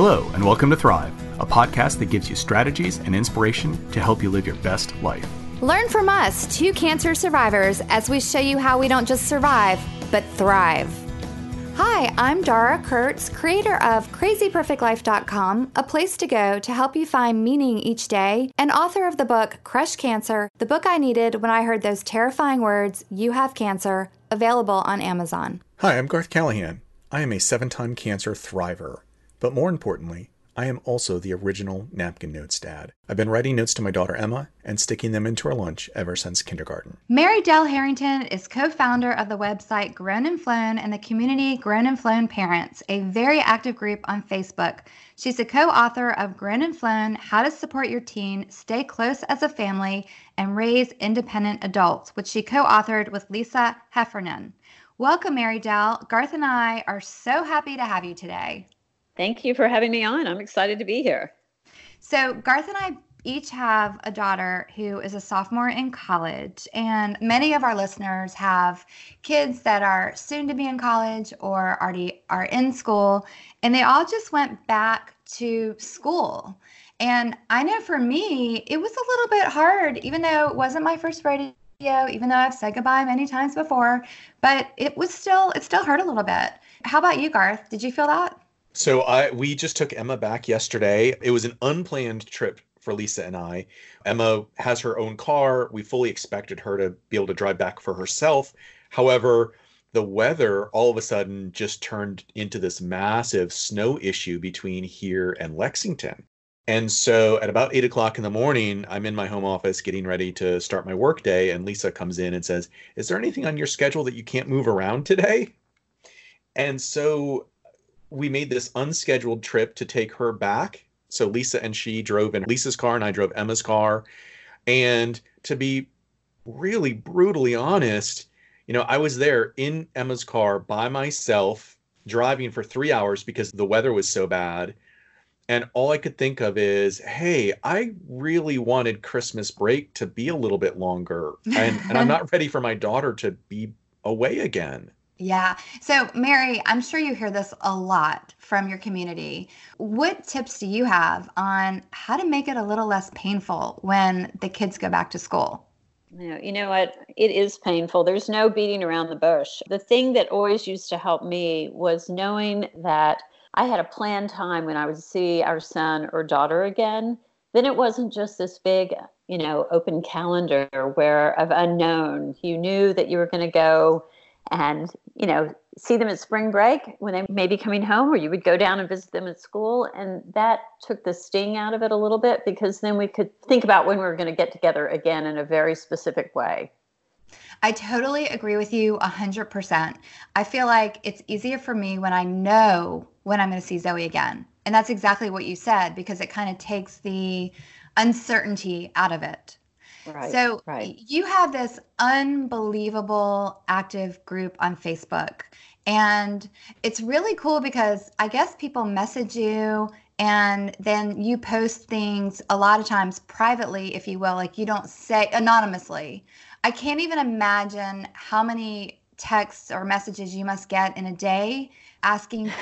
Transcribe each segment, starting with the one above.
Hello, and welcome to Thrive, a podcast that gives you strategies and inspiration to help you live your best life. Learn from us, two cancer survivors, as we show you how we don't just survive, but thrive. Hi, I'm Dara Kurtz, creator of crazyperfectlife.com, a place to go to help you find meaning each day, and author of the book Crush Cancer, the book I needed when I heard those terrifying words, You have cancer, available on Amazon. Hi, I'm Garth Callahan. I am a seven time cancer thriver. But more importantly, I am also the original napkin notes dad. I've been writing notes to my daughter Emma and sticking them into her lunch ever since kindergarten. Mary Dell Harrington is co founder of the website Grown and Flown and the community Grown and Flown Parents, a very active group on Facebook. She's a co author of Grown and Flown How to Support Your Teen, Stay Close as a Family, and Raise Independent Adults, which she co authored with Lisa Heffernan. Welcome, Mary Dell. Garth and I are so happy to have you today. Thank you for having me on. I'm excited to be here. So, Garth and I each have a daughter who is a sophomore in college, and many of our listeners have kids that are soon to be in college or already are in school, and they all just went back to school. And I know for me, it was a little bit hard, even though it wasn't my first radio, even though I've said goodbye many times before, but it was still, it still hurt a little bit. How about you, Garth? Did you feel that? So I we just took Emma back yesterday. It was an unplanned trip for Lisa and I. Emma has her own car. We fully expected her to be able to drive back for herself. However, the weather all of a sudden just turned into this massive snow issue between here and Lexington. And so at about eight o'clock in the morning, I'm in my home office getting ready to start my workday, and Lisa comes in and says, Is there anything on your schedule that you can't move around today? And so we made this unscheduled trip to take her back. So Lisa and she drove in Lisa's car, and I drove Emma's car. And to be really brutally honest, you know, I was there in Emma's car by myself, driving for three hours because the weather was so bad. And all I could think of is, hey, I really wanted Christmas break to be a little bit longer. And, and I'm not ready for my daughter to be away again. Yeah. So, Mary, I'm sure you hear this a lot from your community. What tips do you have on how to make it a little less painful when the kids go back to school? You know what? It is painful. There's no beating around the bush. The thing that always used to help me was knowing that I had a planned time when I would see our son or daughter again. Then it wasn't just this big, you know, open calendar where of unknown. You knew that you were going to go and you know see them at spring break when they may be coming home or you would go down and visit them at school and that took the sting out of it a little bit because then we could think about when we were going to get together again in a very specific way I totally agree with you 100%. I feel like it's easier for me when I know when I'm going to see Zoe again. And that's exactly what you said because it kind of takes the uncertainty out of it. Right, so right. you have this unbelievable active group on Facebook. And it's really cool because I guess people message you and then you post things a lot of times privately, if you will, like you don't say anonymously. I can't even imagine how many texts or messages you must get in a day asking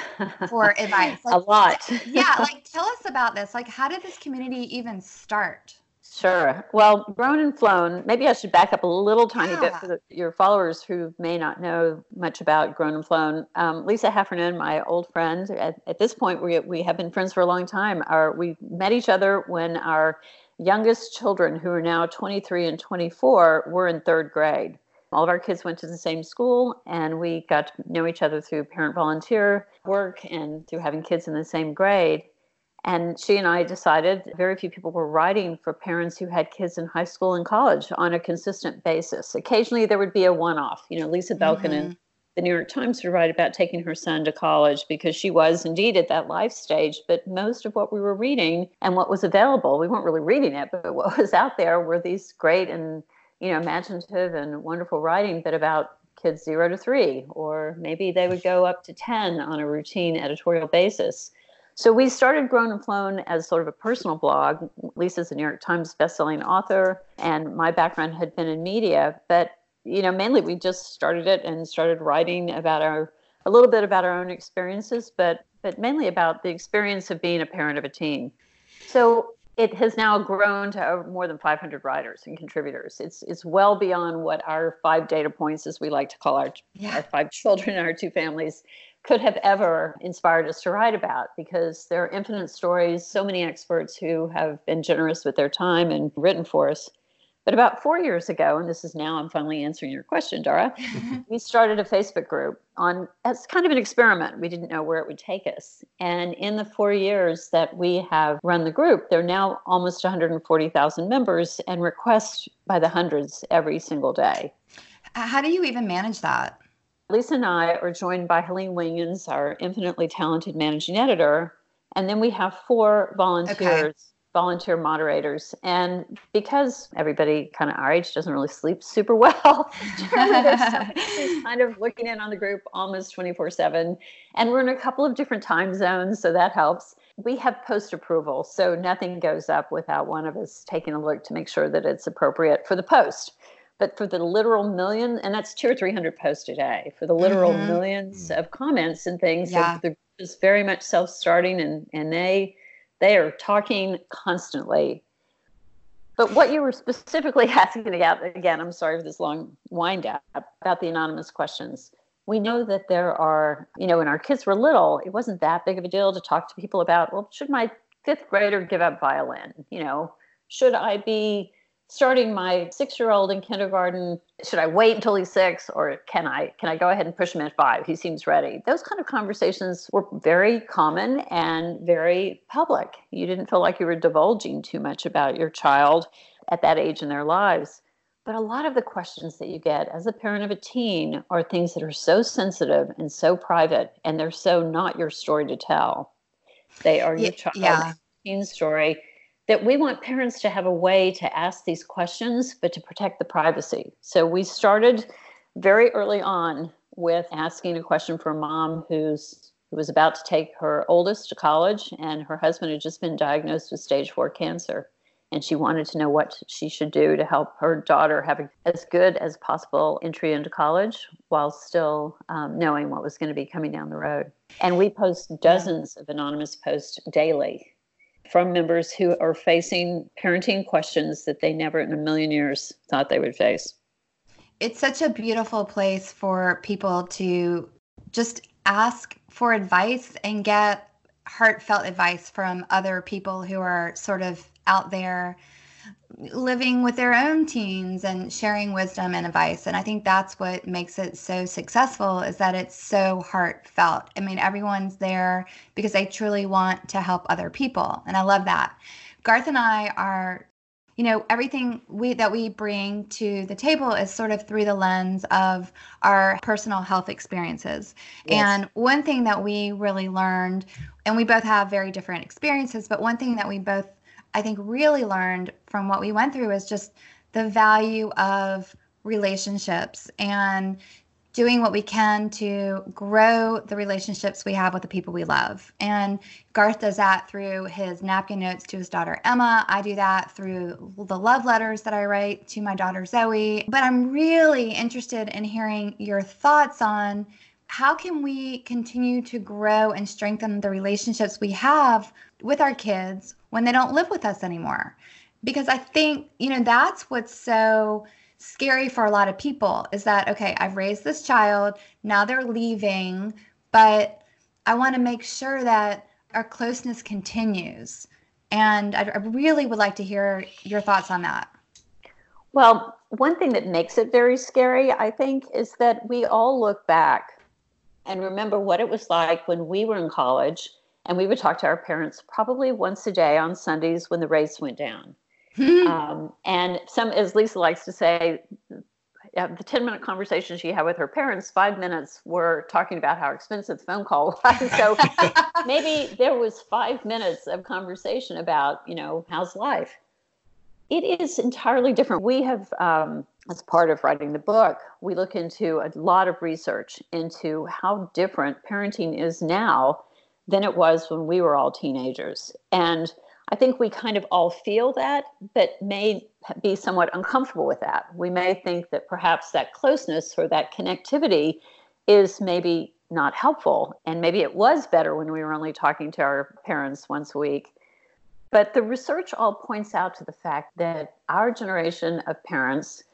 for advice. Like, a lot. yeah, like tell us about this. Like, how did this community even start? Sure. Well, Grown and Flown, maybe I should back up a little tiny yeah. bit for the, your followers who may not know much about Grown and Flown. Um, Lisa Heffernan, my old friend, at, at this point, we, we have been friends for a long time. Our, we met each other when our youngest children, who are now 23 and 24, were in third grade. All of our kids went to the same school, and we got to know each other through parent volunteer work and through having kids in the same grade. And she and I decided very few people were writing for parents who had kids in high school and college on a consistent basis. Occasionally there would be a one off. You know, Lisa Belkin mm-hmm. in the New York Times would write about taking her son to college because she was indeed at that life stage. But most of what we were reading and what was available, we weren't really reading it, but what was out there were these great and you know imaginative and wonderful writing, but about kids zero to three, or maybe they would go up to 10 on a routine editorial basis. So we started Grown and Flown as sort of a personal blog. Lisa's a New York Times bestselling author, and my background had been in media. But you know, mainly we just started it and started writing about our a little bit about our own experiences, but but mainly about the experience of being a parent of a teen. So it has now grown to more than 500 writers and contributors. It's it's well beyond what our five data points, as we like to call our yeah. our five children and our two families, could have ever inspired us to write about. Because there are infinite stories, so many experts who have been generous with their time and written for us. But about four years ago, and this is now I'm finally answering your question, Dara, we started a Facebook group on as kind of an experiment. We didn't know where it would take us. And in the four years that we have run the group, there are now almost 140,000 members and requests by the hundreds every single day. How do you even manage that? Lisa and I are joined by Helene Wingens, our infinitely talented managing editor. And then we have four volunteers. Okay volunteer moderators. And because everybody kind of our age doesn't really sleep super well, she's kind of looking in on the group almost 24 7. And we're in a couple of different time zones, so that helps. We have post approval, so nothing goes up without one of us taking a look to make sure that it's appropriate for the post. But for the literal million, and that's two or 300 posts a day, for the literal mm-hmm. millions of comments and things, yeah. the group is very much self starting and, and they they are talking constantly. But what you were specifically asking about, again, I'm sorry for this long wind up about the anonymous questions. We know that there are, you know, when our kids were little, it wasn't that big of a deal to talk to people about, well, should my fifth grader give up violin? You know, should I be starting my six year old in kindergarten should i wait until he's six or can i can i go ahead and push him at five? He seems ready. Those kind of conversations were very common and very public. You didn't feel like you were divulging too much about your child at that age in their lives. But a lot of the questions that you get as a parent of a teen are things that are so sensitive and so private and they're so not your story to tell. They are your child's yeah. teen story that we want parents to have a way to ask these questions, but to protect the privacy. So we started very early on with asking a question for a mom who's who was about to take her oldest to college, and her husband had just been diagnosed with stage four cancer. And she wanted to know what she should do to help her daughter have a, as good as possible entry into college while still um, knowing what was going to be coming down the road. And we post dozens of anonymous posts daily from members who are facing parenting questions that they never in a million years thought they would face. It's such a beautiful place for people to just ask for advice and get heartfelt advice from other people who are sort of out there living with their own teens and sharing wisdom and advice. And i think that's what makes it so successful is that it's so heartfelt. I mean everyone's there because they truly want to help other people and i love that. Garth and i are you know everything we that we bring to the table is sort of through the lens of our personal health experiences. Yes. and one thing that we really learned and we both have very different experiences but one thing that we both I think really learned from what we went through is just the value of relationships and doing what we can to grow the relationships we have with the people we love. And Garth does that through his napkin notes to his daughter Emma. I do that through the love letters that I write to my daughter Zoe. But I'm really interested in hearing your thoughts on how can we continue to grow and strengthen the relationships we have with our kids when they don't live with us anymore. Because I think, you know, that's what's so scary for a lot of people is that, okay, I've raised this child, now they're leaving, but I want to make sure that our closeness continues. And I, I really would like to hear your thoughts on that. Well, one thing that makes it very scary, I think, is that we all look back and remember what it was like when we were in college and we would talk to our parents probably once a day on Sundays when the rates went down. um, and some, as Lisa likes to say, uh, the 10 minute conversation she had with her parents, five minutes were talking about how expensive the phone call was. so maybe there was five minutes of conversation about, you know, how's life? It is entirely different. We have, um, as part of writing the book, we look into a lot of research into how different parenting is now than it was when we were all teenagers. And I think we kind of all feel that, but may be somewhat uncomfortable with that. We may think that perhaps that closeness or that connectivity is maybe not helpful. And maybe it was better when we were only talking to our parents once a week. But the research all points out to the fact that our generation of parents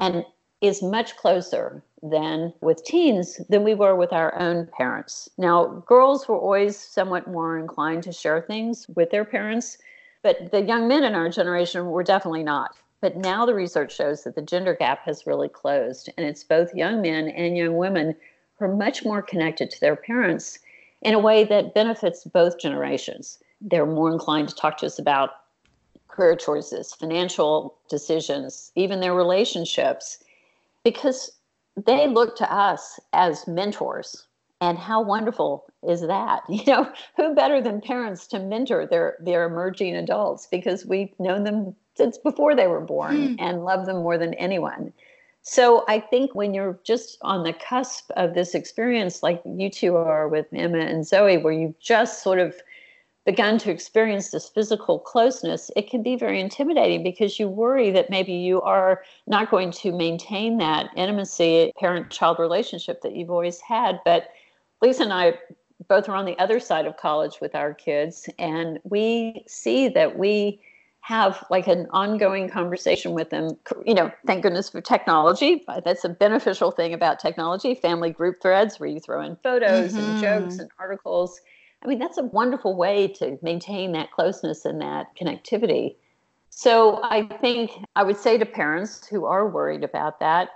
and is much closer than with teens than we were with our own parents. Now, girls were always somewhat more inclined to share things with their parents, but the young men in our generation were definitely not. But now the research shows that the gender gap has really closed, and it's both young men and young women who are much more connected to their parents in a way that benefits both generations. They're more inclined to talk to us about career choices, financial decisions, even their relationships, because they look to us as mentors. And how wonderful is that? You know, who better than parents to mentor their their emerging adults because we've known them since before they were born mm. and love them more than anyone. So I think when you're just on the cusp of this experience, like you two are with Emma and Zoe, where you've just sort of begun to experience this physical closeness, it can be very intimidating because you worry that maybe you are not going to maintain that intimacy, parent child relationship that you've always had. But Lisa and I both are on the other side of college with our kids, and we see that we have like an ongoing conversation with them. You know, thank goodness for technology. That's a beneficial thing about technology. Family group threads where you throw in photos mm-hmm. and jokes and articles. I mean, that's a wonderful way to maintain that closeness and that connectivity. So I think I would say to parents who are worried about that,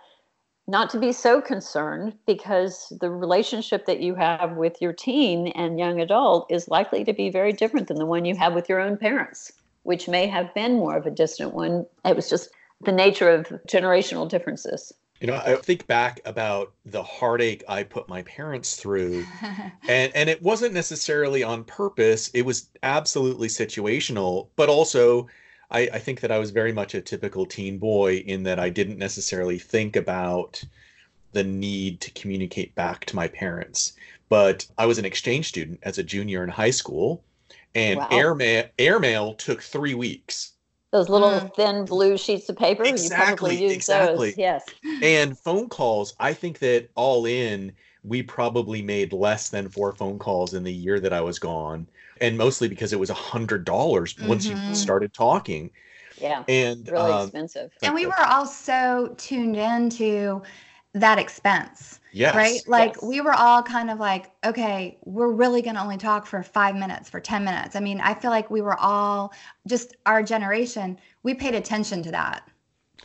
not to be so concerned because the relationship that you have with your teen and young adult is likely to be very different than the one you have with your own parents which may have been more of a distant one. It was just the nature of generational differences. You know, I think back about the heartache I put my parents through, and and it wasn't necessarily on purpose. It was absolutely situational, but also I, I think that I was very much a typical teen boy in that I didn't necessarily think about the need to communicate back to my parents. But I was an exchange student as a junior in high school, and wow. airmail airmail took three weeks. Those little mm. thin blue sheets of paper. Exactly. exactly. Those. Yes. And phone calls. I think that all in, we probably made less than four phone calls in the year that I was gone, and mostly because it was a hundred dollars mm-hmm. once you mm-hmm. started talking. Yeah. And really um, expensive. And we were all so tuned into that expense. Yes. Right? Like yes. we were all kind of like, okay, we're really going to only talk for five minutes, for 10 minutes. I mean, I feel like we were all just our generation, we paid attention to that.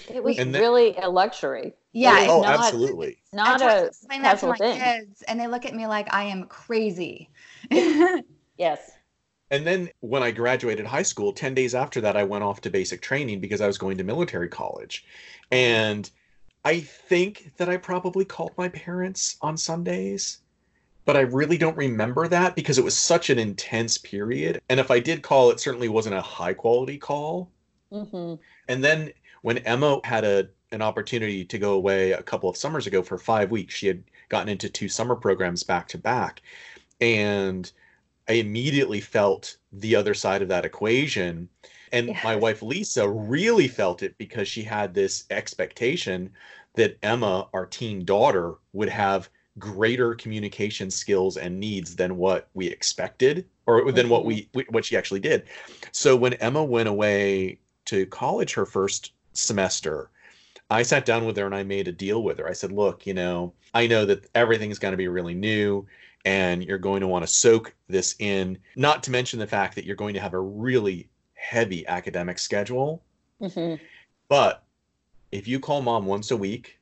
It was then, really a luxury. Yeah. Oh, not, absolutely. Not a explain that to my thing. kids, and they look at me like I am crazy. yes. And then when I graduated high school, 10 days after that, I went off to basic training because I was going to military college. And I think that I probably called my parents on Sundays, but I really don't remember that because it was such an intense period. And if I did call, it certainly wasn't a high quality call. Mm-hmm. And then when Emma had a an opportunity to go away a couple of summers ago for five weeks, she had gotten into two summer programs back to back, and I immediately felt the other side of that equation and yes. my wife Lisa really felt it because she had this expectation that Emma, our teen daughter, would have greater communication skills and needs than what we expected or than mm-hmm. what we what she actually did. So when Emma went away to college her first semester, I sat down with her and I made a deal with her. I said, "Look, you know, I know that everything's going to be really new and you're going to want to soak this in, not to mention the fact that you're going to have a really heavy academic schedule. Mm-hmm. But if you call mom once a week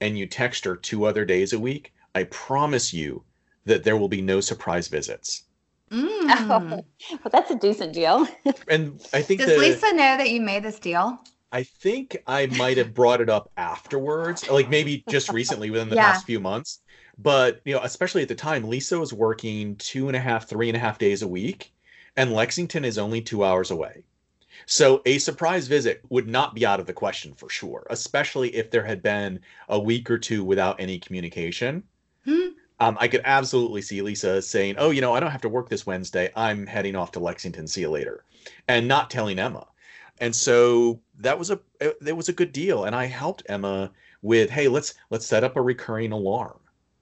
and you text her two other days a week, I promise you that there will be no surprise visits. Mm. Oh, well, that's a decent deal. and I think does the, Lisa know that you made this deal? I think I might have brought it up afterwards, like maybe just recently within the yeah. past few months. But you know, especially at the time, Lisa was working two and a half, three and a half days a week and Lexington is only two hours away. So a surprise visit would not be out of the question for sure, especially if there had been a week or two without any communication. Hmm. Um, I could absolutely see Lisa saying, "Oh, you know, I don't have to work this Wednesday. I'm heading off to Lexington. See you later," and not telling Emma. And so that was a it was a good deal, and I helped Emma with, "Hey, let's let's set up a recurring alarm."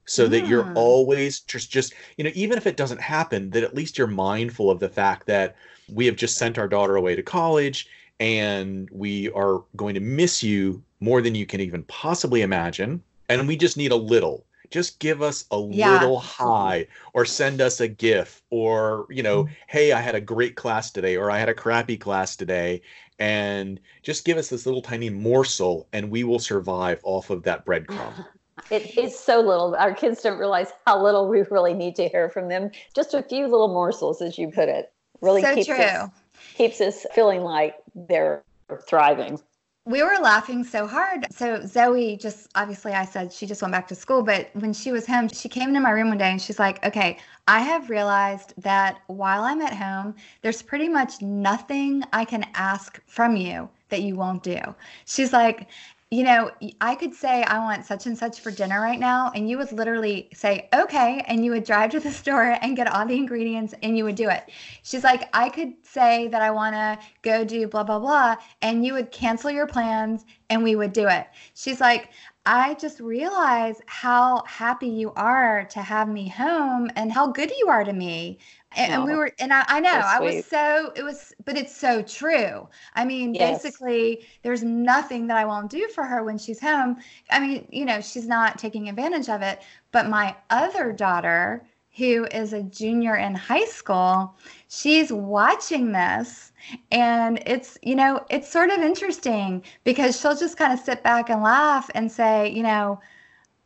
So that you're always just just you know even if it doesn't happen that at least you're mindful of the fact that we have just sent our daughter away to college and we are going to miss you more than you can even possibly imagine. And we just need a little. Just give us a Yeah. little high or send us a gif or you know mm-hmm. hey i had a great class today or i had a crappy class today. And just give us this little tiny morsel and we will survive off of that breadcrumb It is so little. Our kids don't realize how little we really need to hear from them. Just a few little morsels, as you put it, really so keeps true. us keeps us feeling like they're thriving. We were laughing so hard. So Zoe just obviously I said she just went back to school, but when she was home, she came into my room one day and she's like, "Okay, I have realized that while I'm at home, there's pretty much nothing I can ask from you that you won't do." She's like, you know, I could say I want such and such for dinner right now, and you would literally say, okay, and you would drive to the store and get all the ingredients and you would do it. She's like, I could say that I want to go do blah, blah, blah, and you would cancel your plans and we would do it. She's like, I just realize how happy you are to have me home and how good you are to me. And, and we were, and I, I know, I was so, it was, but it's so true. I mean, Yes. basically, there's nothing that I won't do for her when she's home. I mean, you know, she's not taking advantage of it. But my other daughter, who is a junior in high school, she's watching this. And it's, you know, it's sort of interesting because she'll just kind of sit back and laugh and say, you know,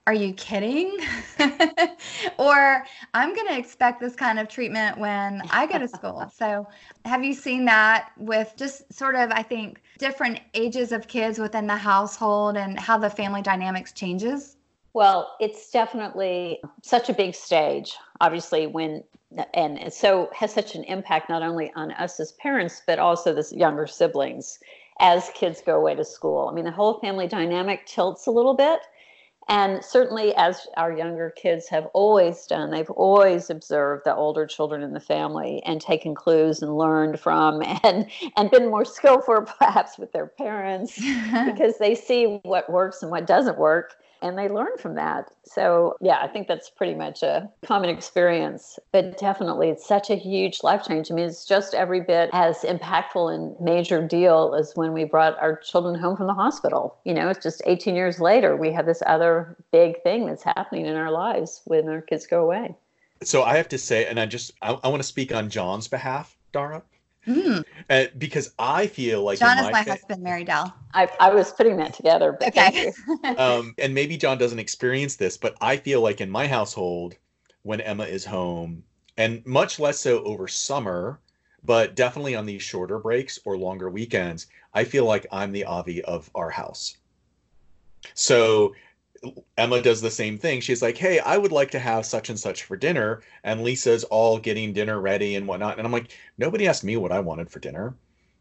are you kidding? or I'm going to expect this kind of treatment when I go to school. so, have you seen that with just sort of, I think, different ages of kids within the household and how the family dynamics changes? Well, it's definitely such a big stage, obviously, when and so has such an impact not only on us as parents, but also the younger siblings as kids go away to school. I mean, the whole family dynamic tilts a little bit. And certainly, as our younger kids have always done, they've always observed the older children in the family and taken clues and learned from and, and been more skillful perhaps with their parents because they see what works and what doesn't work and they learn from that. So, yeah, I think that's pretty much a common experience. But definitely, it's such a huge life change. I mean, it's just every bit as impactful and major deal as when we brought our children home from the hospital. You know, it's just 18 years later, we have this other big thing that's happening in our lives when our kids go away. so i have to say and i just i, I want to speak on john's behalf dara Mm. uh, because i feel like John in is my fa- husband, Mary Dell. I, I was putting that together. But thank Okay. you. um, and maybe John doesn't experience this, but I feel like in my household, when Emma is home, and much less so over summer, but definitely on these shorter breaks or longer weekends, I feel like I'm the Avi of our house. So Emma does the same thing. She's like, "Hey, I would like to have such and such for dinner," and Lisa's all getting dinner ready and whatnot, and I'm like, "Nobody asked me what I wanted for dinner."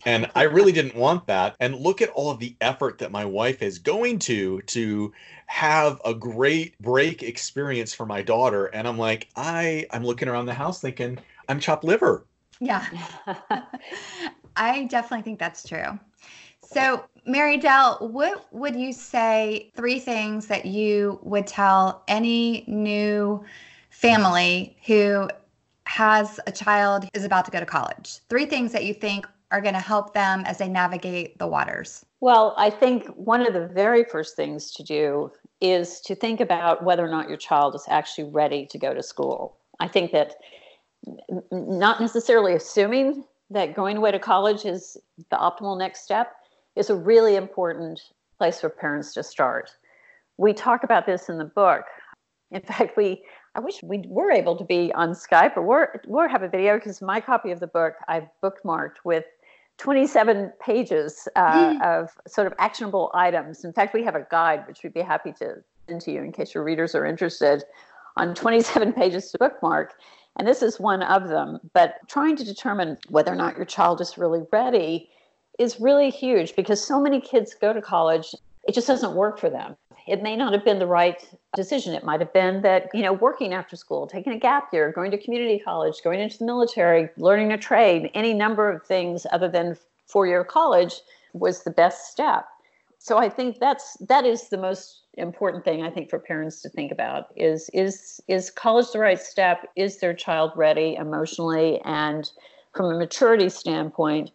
And I really didn't want that. And look at all of the effort that my wife is going to to have a great break experience for my daughter. And I'm like, I I'm looking around the house thinking, I'm chopped liver. Yeah, I definitely think that's true. So, Mary Dell, what would you say three things that you would tell any new family who has a child is about to go to college? Three things that you think are going to help them as they navigate the waters. Well, I think one of the very first things to do is to think about whether or not your child is actually ready to go to school. I think that not necessarily assuming that going away to college is the optimal next step is a really important place for parents to start. We talk about this in the book. In fact, we I wish we were able to be on Skype or we're, we'll have a video because my copy of the book I've bookmarked with 27 pages uh, of sort of actionable items. In fact, we have a guide, which we'd be happy to send to you in case your readers are interested, on 27 pages to bookmark. And this is one of them. But trying to determine whether or not your child is really ready is really huge because so many kids go to college, it just doesn't work for them. It may not have been the right decision. It might have been that, you know, working after school, taking a gap year, going to community college, going into the military, learning a trade, any number of things other than four year college was the best step. So I think that's that is the most important thing I think for parents to think about is is is college the right step? Is their child ready emotionally and from a maturity standpoint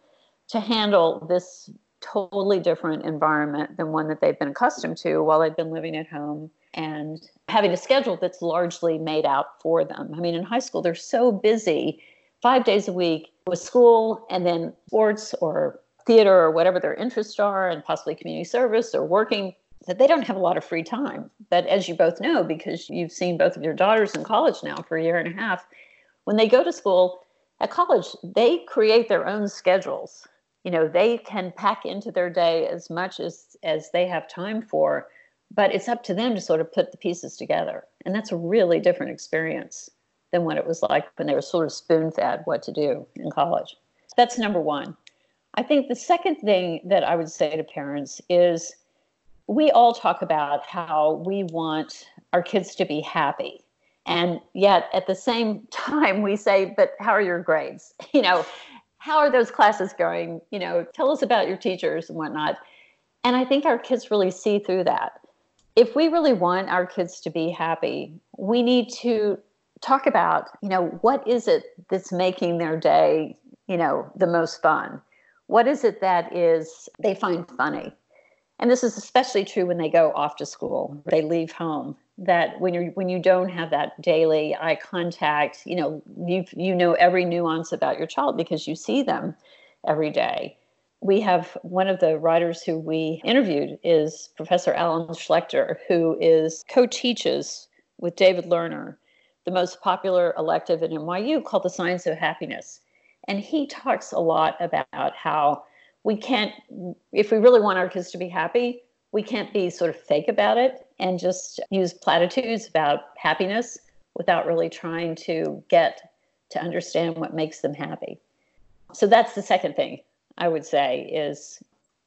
to handle this totally different environment than one that they've been accustomed to while they've been living at home and having a schedule that's largely made out for them. I mean, in high school, they're so busy five days a week with school and then sports or theater or whatever their interests are, and possibly community service or working, that they don't have a lot of free time. But as you both know, because you've seen both of your daughters in college now for a year and a half, when they go to school at college, they create their own schedules. You know, they can pack into their day as much as as they have time for, but it's up to them to sort of put the pieces together. And that's a really different experience than what it was like when they were sort of spoon fed what to do in college. That's number one. I think the second thing that I would say to parents is we all talk about how we want our kids to be happy. And yet at the same time, we say, but how are your grades? You know, how are those classes going? You know, tell us about your teachers and whatnot. And I think our kids really see through that. If we really want our kids to be happy, we need to talk about, you know, what is it that's making their day, you know, the most fun? What is it that is they find funny? And this is especially true when they go off to school, they leave home. That when you when you don't have that daily eye contact, you know, you you know every nuance about your child because you see them every day. We have one of the writers who we interviewed is Professor Alan Schlechter, who is co-teaches with David Lerner the most popular elective at NYU called The Science of Happiness. And he talks a lot about how we can't, if we really want our kids to be happy, we can't be sort of fake about it and just use platitudes about happiness without really trying to get to understand what makes them happy. So that's the second thing I would say is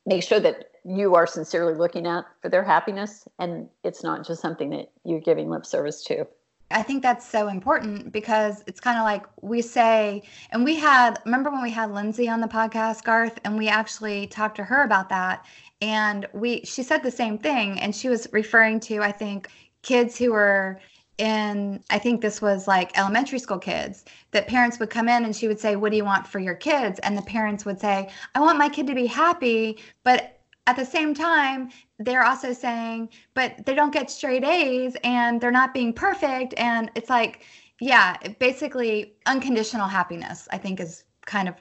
make sure that you are sincerely looking at for their happiness and it's not just something that you're giving lip service to. I think that's so important because it's kind of like we say, and we had, remember when we had Lindsay on the podcast, Garth, and we actually talked to her about that. And we, she said the same thing. And she was referring to, I think, kids who were in, I think this was like elementary school kids, that parents would come in and she would say, What do you want for your kids? And the parents would say, I want my kid to be happy, but at the same time, they're also saying, but they don't get straight A's and they're not being perfect. And it's like, yeah, basically unconditional happiness, I think is kind of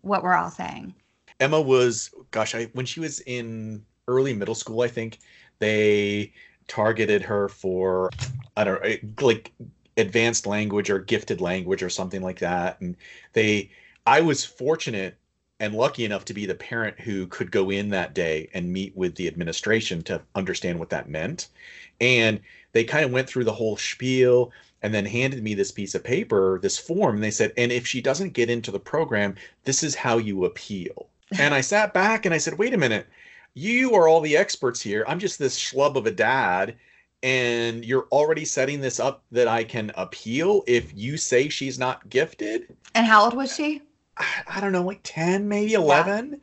what we're all saying. Emma was, gosh, I when she was in early middle school, I think they targeted her for, I don't know, like advanced language or gifted language or something like that. And they, I was fortunate and lucky enough to be the parent who could go in that day and meet with the administration to understand what that meant. And they kind of went through the whole spiel and then handed me this piece of paper, this form. And they said, and if she doesn't get into the program, this is how you appeal. And I sat back and I said, wait a minute, you are all the experts here. I'm just this schlub of a dad. And you're already setting this up that I can appeal if you say she's not gifted. And how old was she? I don't know, like 10, maybe 11. Yeah.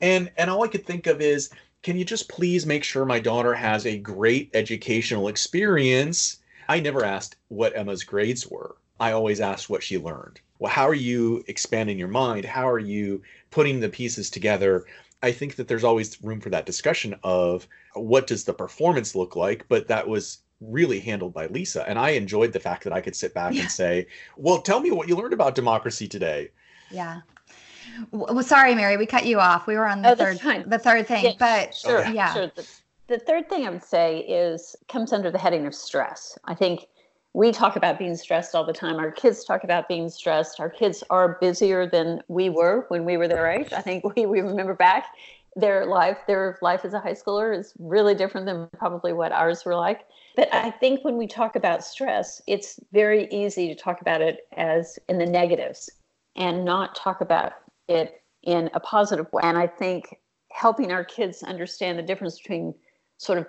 And and all I could think of is can you just please make sure my daughter has a great educational experience? I never asked what Emma's grades were. I always asked what she learned. Well, how are you expanding your mind? How are you putting the pieces together? I think that there's always room for that discussion of what does the performance look like, but that was really handled by Lisa. And I enjoyed the fact that I could sit back yeah. and say, well, tell me what you learned about democracy today. Yeah. Well, sorry, Mary, we cut you off. We were on the oh, third, the third thing, yeah, but sure, yeah. Sure. The, the third thing I would say is comes under the heading of stress. I think we talk about being stressed all the time. Our kids talk about being stressed. Our kids are busier than we were when we were their age. I think we, we remember back their life, their life as a high schooler is really different than probably what ours were like. But I think when we talk about stress, it's very easy to talk about it as in the negatives and not talk about it in a positive way. And I think helping our kids understand the difference between sort of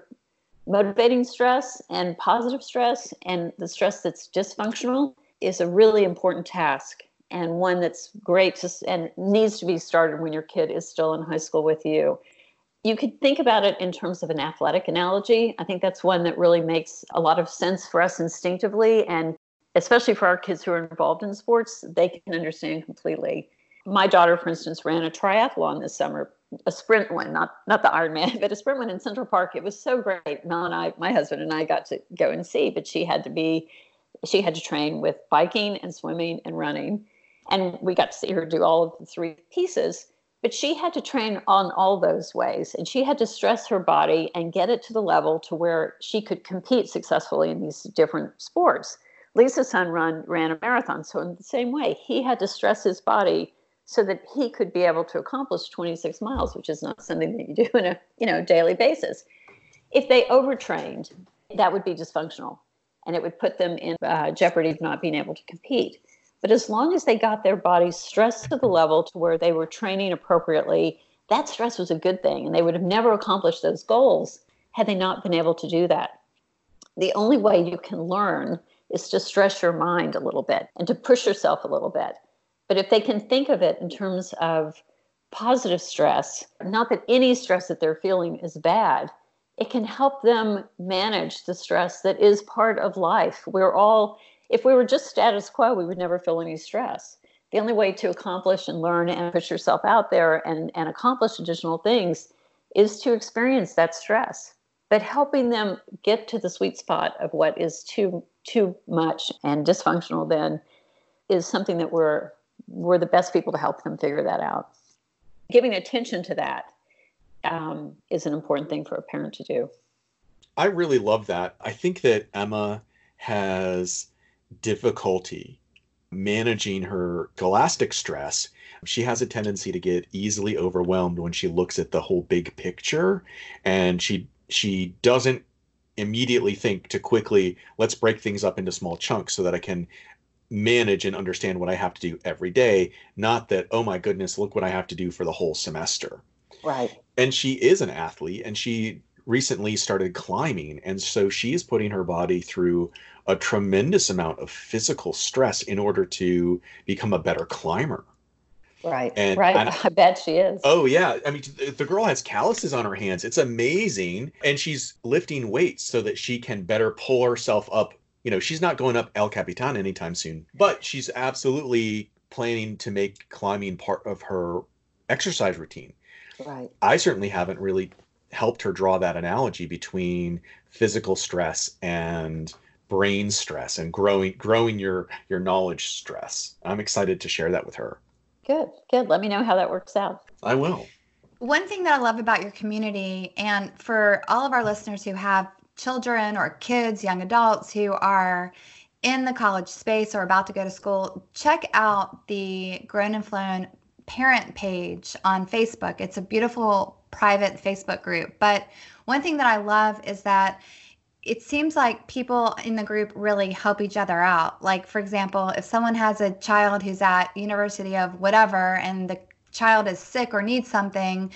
motivating stress and positive stress and the stress that's dysfunctional is a really important task and one that's great to, and needs to be started when your kid is still in high school with you. you could think about it in terms of an athletic analogy. I think that's one that really makes a lot of sense for us instinctively. And especially for our kids who are involved in sports, they can understand completely. My daughter, for instance, ran a triathlon this summer, a sprint one, not not the Ironman, but a sprint one in Central Park. It was so great. Mel and I, my husband and I, got to go and see, but she had to be, she had to train with biking and swimming and running, and we got to see her do all of the three pieces but she had to train on all those ways and she had to stress her body and get it to the level to where she could compete successfully in these different sports lisa's son run, ran a marathon so in the same way he had to stress his body so that he could be able to accomplish 26 miles which is not something that you do on a you know daily basis if they overtrained that would be dysfunctional and it would put them in uh, jeopardy of not being able to compete but as long as they got their bodies stressed to the level to where they were training appropriately, that stress was a good thing. And they would have never accomplished those goals had they not been able to do that. The only way you can learn is to stress your mind a little bit and to push yourself a little bit. But if they can think of it in terms of positive stress, not that any stress that they're feeling is bad, it can help them manage the stress that is part of life. We're all if we were just status quo, we would never feel any stress. The only way to accomplish and learn and push yourself out there and, and accomplish additional things is to experience that stress. But helping them get to the sweet spot of what is too too much and dysfunctional then is something that we're we're the best people to help them figure that out. Giving attention to that um, is an important thing for a parent to do. I really love that. I think that Emma has difficulty managing her scholastic stress. She has a tendency to get easily overwhelmed when she looks at the whole big picture and she she doesn't immediately think to quickly let's break things up into small chunks so that I can manage and understand what I have to do every day, not that oh my goodness, look what I have to do for the whole semester. Right. And she is an athlete and she recently started climbing and so she's putting her body through a tremendous amount of physical stress in order to become a better climber. Right. And, right. And, I bet she is. Oh yeah. I mean, the girl has calluses on her hands. It's amazing, and she's lifting weights so that she can better pull herself up. You know, she's not going up El Capitan anytime soon, but she's absolutely planning to make climbing part of her exercise routine. Right. I certainly haven't really helped her draw that analogy between physical stress and brain stress and growing growing your your knowledge stress. I'm excited to share that with her. Good. Good. Let me know how that works out. I will. One thing that I love about your community and for all of our listeners who have children or kids, young adults who are in the college space or about to go to school, check out the Grown and Flown parent page on Facebook. It's a beautiful private Facebook group. But one thing that I love is that it seems like people in the group really help each other out. Like, for example, if someone has a child who's at University of whatever and the child is sick or needs something,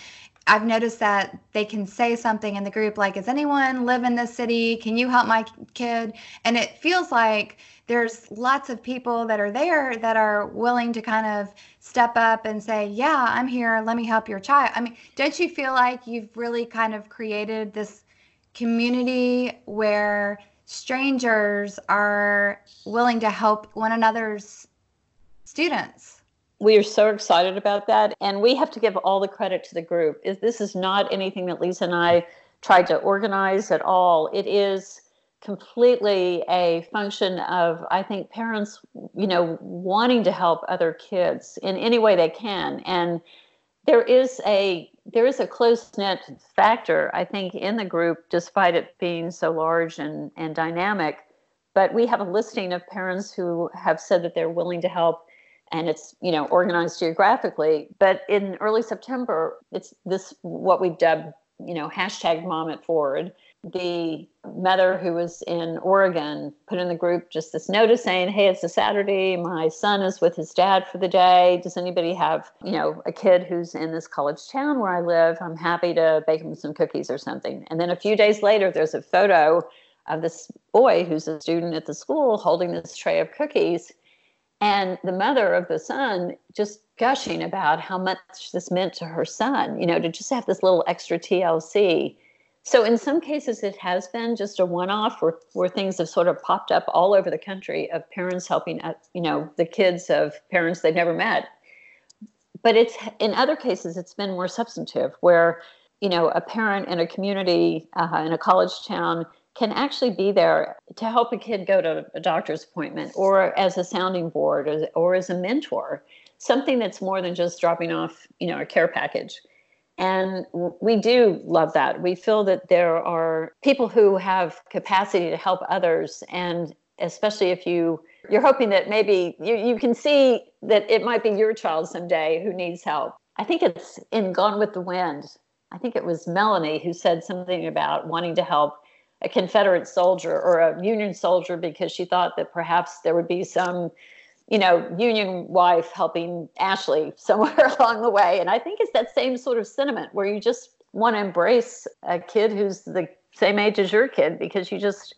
I've noticed that they can say something in the group like, Does anyone live in this city? Can you help my kid? And it feels like there's lots of people that are there that are willing to kind of step up and say, Yeah, I'm here. Let me help your child. I mean, don't you feel like you've really kind of created this community where strangers are willing to help one another's students. We are so excited about that. And we have to give all the credit to the group. This is not anything that Lisa and I tried to organize at all. It is completely a function of, I think, parents, you know, wanting to help other kids in any way they can. And there is a there is a close knit factor, I think, in the group, despite it being so large and, and dynamic. But we have a listing of parents who have said that they're willing to help, and it's you know organized geographically. But in early September, it's this what we've dubbed you know hashtag Mom It Forward, the mother who was in Oregon put in the group just this notice saying, "Hey, it's a Saturday. My son is with his dad for the day. Does anybody have, you know, a kid who's in this college town where I live? I'm happy to bake him some cookies or something." And then a few days later, there's a photo of this boy who's a student at the school holding this tray of cookies. And the mother of the son just gushing about how much this meant to her son, you know, to just have this little extra TLC. So in some cases, it has been just a one-off where, where things have sort of popped up all over the country of parents helping, you know, the kids of parents they've never met. But it's in other cases, it's been more substantive, where you know a parent in a community uh, in a college town can actually be there to help a kid go to a doctor's appointment or as a sounding board or, or as a mentor something that's more than just dropping off you know a care package. And we do love that. We feel that there are people who have capacity to help others and especially if you you're hoping that maybe you, you can see that it might be your child someday who needs help. I think it's in gone with the wind. I think it was melanie who said something about wanting to help a Confederate soldier or a Union soldier because she thought that perhaps there would be some, you know, Union wife helping Ashley somewhere along the way. And I think it's that same sort of sentiment where you just want to embrace a kid who's the same age as your kid because you just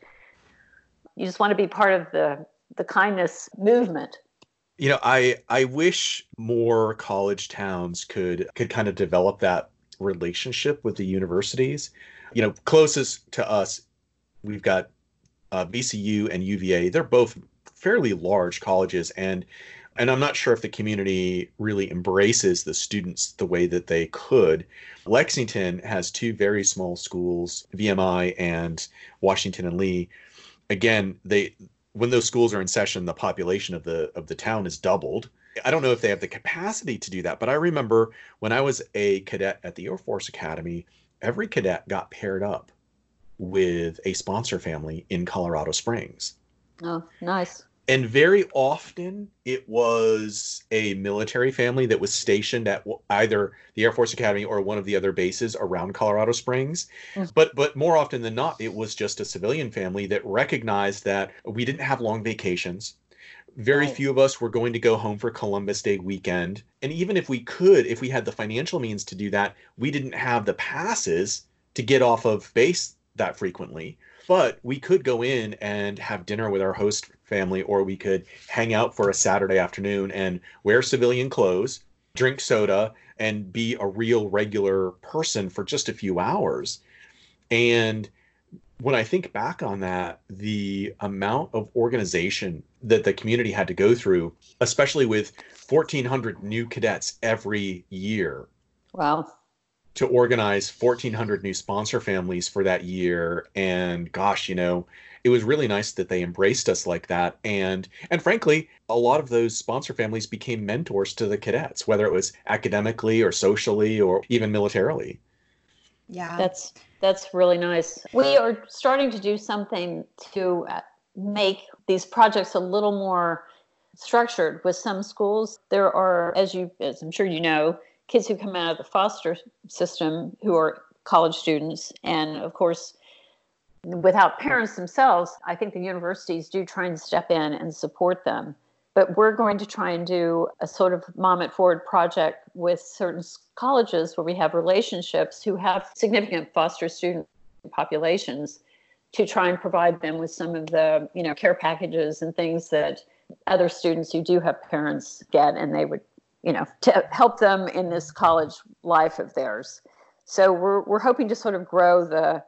you just want to be part of the the kindness movement you know i i wish more college towns could could kind of develop that relationship with the universities you know closest to us we've got uh, VCU and UVA. They're both fairly large colleges, and and I'm not sure if the community really embraces the students the way that they could. Lexington has two very small schools, VMI and Washington and Lee. Again, they when those schools are in session, the population of the of the town is doubled. I don't know if they have the capacity to do that, but I remember when I was a cadet at the Air Force Academy, every cadet got paired up with a sponsor family in Colorado Springs. Oh, nice. And very often it was a military family that was stationed at either the Air Force Academy or one of the other bases around Colorado Springs. Mm. But but more often than not, it was just a civilian family that recognized that we didn't have long vacations. Very right. few of us were going to go home for Columbus Day weekend. And even if we could, if we had the financial means to do that, we didn't have the passes to get off of base that frequently. But we could go in and have dinner with our host family, or we could hang out for a Saturday afternoon and wear civilian clothes, drink soda, and be a real regular person for just a few hours. And when I think back on that, the amount of organization that the community had to go through, especially with 1,400 new cadets every year. Wow to organize 1400 new sponsor families for that year. And gosh you know it was really nice that they embraced us like that. And and frankly a lot of those sponsor families became mentors to the cadets whether it was academically or socially or even militarily. Yeah. That's that's really nice. We are starting to do something to uh, make these projects a little more structured with some schools. There are as you as i'm sure you know kids who come out of the foster system who are college students. And of course, without parents themselves, I think the universities do try and step in and support them. But we're going to try and do a sort of Mom It Forward project with certain colleges where we have relationships who have significant foster student populations to try and provide them with some of the you know care packages and things that other students who do have parents get and they would you know, to help them in this college life of theirs. So we're we're hoping to sort of grow the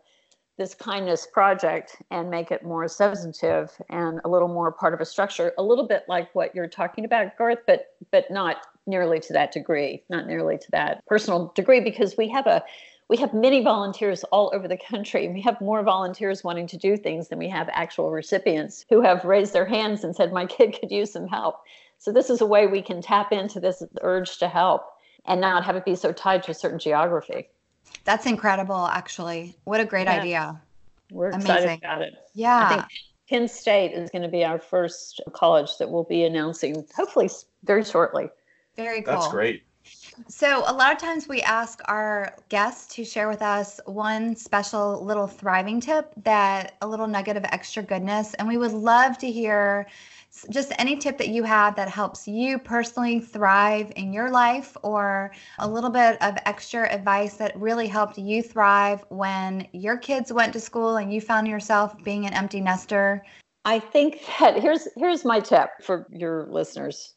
this kindness project and make it more substantive and a little more part of a structure, a little bit like what you're talking about, Garth, but but not nearly to that degree, not nearly to that personal degree, because we have a we have many volunteers all over the country. We have more volunteers wanting to do things than we have actual recipients who have raised their hands and said, My kid could use some help. So this is a way we can tap into this urge to help and not have it be so tied to a certain geography. That's incredible, actually. What a great yeah. idea. We're Amazing. excited about it. Yeah. I think Penn State is going to be our first college that we'll be announcing hopefully very shortly. Very cool. That's great. So, a lot of times we ask our guests to share with us one special little thriving tip that a little nugget of extra goodness. And we would love to hear just any tip that you have that helps you personally thrive in your life or a little bit of extra advice that really helped you thrive when your kids went to school and you found yourself being an empty nester? I think that here's here's my tip for your listeners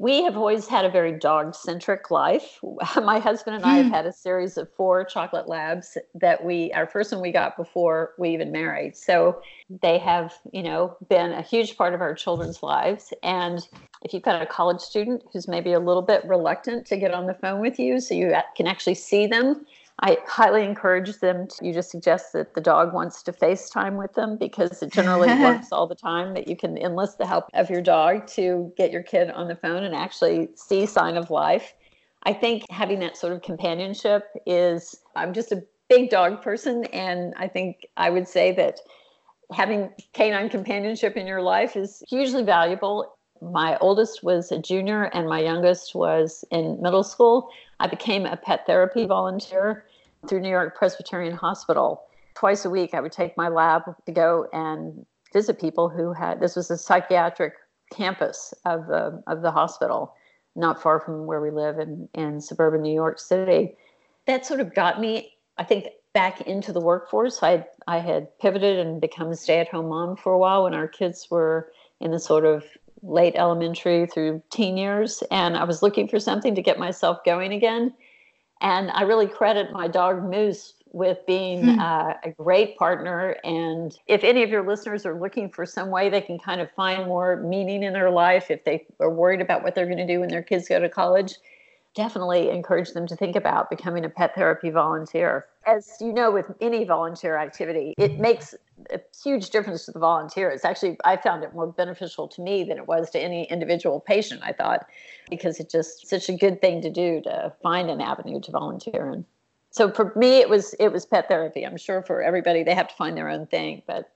we have always had a very dog centric life. My husband and I have hmm. had a series of four chocolate labs that we, our first one we got before we even married. So they have, you know, been a huge part of our children's lives. And if you've got a college student who's maybe a little bit reluctant to get on the phone with you so you can actually see them, I highly encourage them. To, you just suggest that the dog wants to FaceTime with them because it generally works all the time that you can enlist the help of your dog to get your kid on the phone and actually see sign of life. I think having that sort of companionship is, I'm just a big dog person, and I think I would say that having canine companionship in your life is hugely valuable. My oldest was a junior, and my youngest was in middle school. I became a pet therapy volunteer through New York Presbyterian Hospital. Twice a week, I would take my lab to go and visit people who had this was a psychiatric campus of the of the hospital, not far from where we live in in suburban New York City. That sort of got me, I think, back into the workforce. I I had pivoted and become a stay-at-home mom for a while when our kids were in the sort of late elementary through teen years, and I was looking for something to get myself going again. And I really credit my dog Moose with being hmm. uh, a great partner. And if any of your listeners are looking for some way they can kind of find more meaning in their life, if they are worried about what they're going to do when their kids go to college, definitely encourage them to think about becoming a pet therapy volunteer. As you know, with any volunteer activity, it makes a huge difference to the volunteer. It's actually, I found it more beneficial to me than it was to any individual patient, I thought, because it's just such a good thing to do to find an avenue to volunteer in. So for me, it was it was pet therapy. I'm sure for everybody, they have to find their own thing, but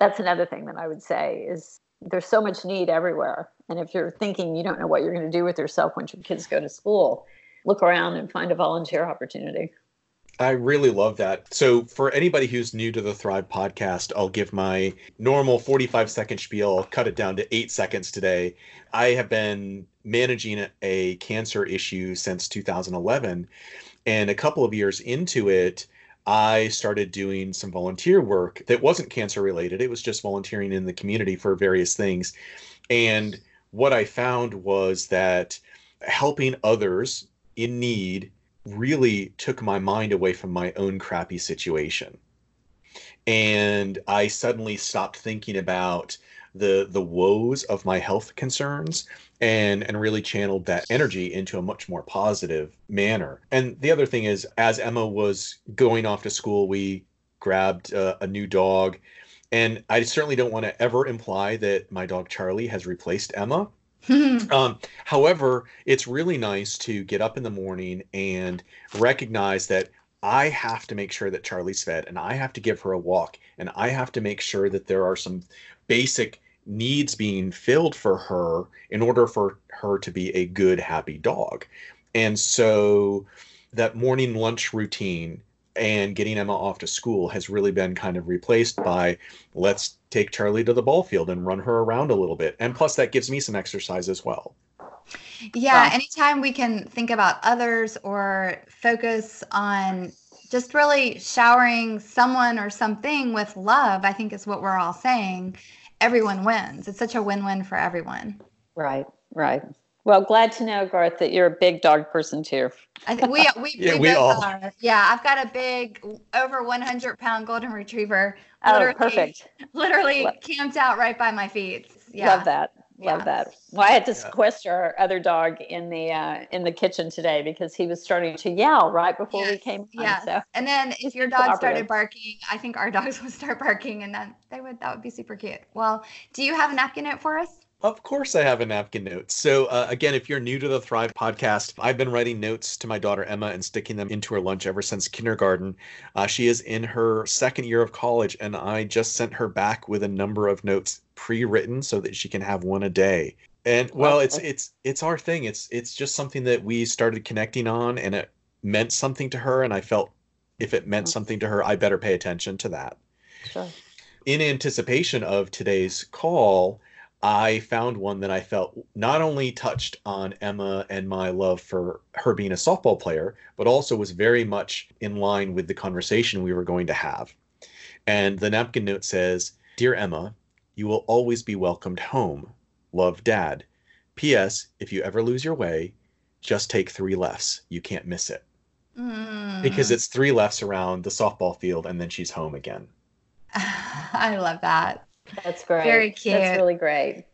that's another thing that I would say is there's so much need everywhere. And if you're thinking you don't know what you're going to do with yourself once your kids go to school, look around and find a volunteer opportunity. I really love that. So, for anybody who's new to the Thrive podcast, I'll give my normal 45 second spiel, I'll cut it down to eight seconds today. I have been managing a cancer issue since 2011. And a couple of years into it, I started doing some volunteer work that wasn't cancer related. It was just volunteering in the community for various things. And what I found was that helping others in need really took my mind away from my own crappy situation. And I suddenly stopped thinking about the the woes of my health concerns and and really channeled that energy into a much more positive manner. And the other thing is as Emma was going off to school, we grabbed uh, a new dog and I certainly don't want to ever imply that my dog Charlie has replaced Emma. um, however, it's really nice to get up in the morning and recognize that I have to make sure that Charlie's fed and I have to give her a walk and I have to make sure that there are some basic needs being filled for her in order for her to be a good, happy dog. And so that morning lunch routine and getting Emma off to school has really been kind of replaced by let's take Charlie to the ball field and run her around a little bit. And plus, that gives me some exercise as well. Yeah, anytime we can think about others or focus on just really showering someone or something with love, I think is what we're all saying everyone wins. It's such a win-win for everyone. Right, right. Well, glad to know, Garth, that you're a big dog person too. I think we we, yeah, we, we all are. Yeah, I've got a big, over 100 pound golden retriever. Oh, perfect. Literally camped out right by my feet. Yeah. Love that. Love yeah. that. Well, I had to sequester our other dog in the uh, in the kitchen today because he was starting to yell right before yes. we came. On, yes. So. And then if your dog started barking, I think our dogs would start barking, and then they would that would be super cute. Well, do you have a napkin note for us? Of course, I have a napkin note. So, uh, again, if you're new to the Thrive podcast, I've been writing notes to my daughter Emma and sticking them into her lunch ever since kindergarten. Uh, she is in her second year of college, and I just sent her back with a number of notes pre-written so that she can have one a day. And well, it's it's it's our thing. It's it's just something that we started connecting on, and it meant something to her. And I felt if it meant something to her, I better pay attention to that. Sure. In anticipation of today's call I found one that I felt not only touched on Emma and my love for her being a softball player, but also was very much in line with the conversation we were going to have. And the napkin note says Dear Emma, You will always be welcomed home. Love, Dad. P.S. If you ever lose your way, just take three lefts. You can't miss it. Mm. Because it's three lefts around the softball field and then she's home again. I love that. That's great. Very cute. That's really great.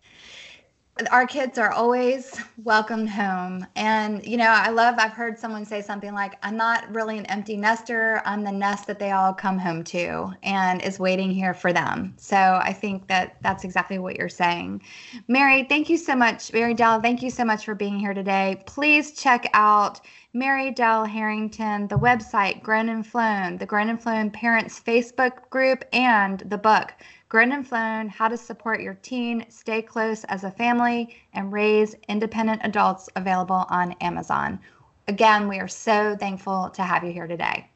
Our kids are always welcomed home. And, you know, I love, I've heard someone say something like, I'm not really an empty nester. I'm the nest that they all come home to and is waiting here for them. So I think that that's exactly what you're saying. Mary, thank you so much. Mary Dell, thank you so much for being here today. Please check out Mary Dell Harrington, the website Grown and Flown, the Grown and Flown Parents Facebook group, and the book Grown and Flown How to Support Your Teen, Stay Close as a Family, and Raise Independent Adults, available on Amazon. Again, we are so thankful to have you here today.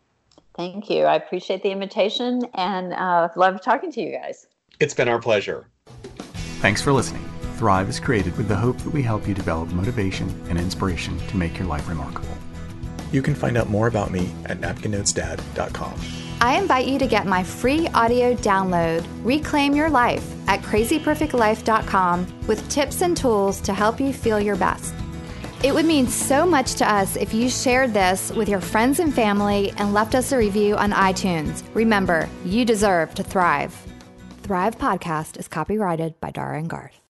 Thank you. I appreciate the invitation and uh, love talking to you guys. It's been our pleasure. Thanks for listening. Thrive is created with the hope that we help you develop motivation and inspiration to make your life remarkable. You can find out more about me at napkinnotesdad.com. I invite you to get my free audio download, Reclaim Your Life, at crazyperfectlife.com with tips and tools to help you feel your best. It would mean so much to us if you shared this with your friends and family and left us a review on iTunes. Remember, you deserve to thrive. Thrive Podcast is copyrighted by Dara and Garth.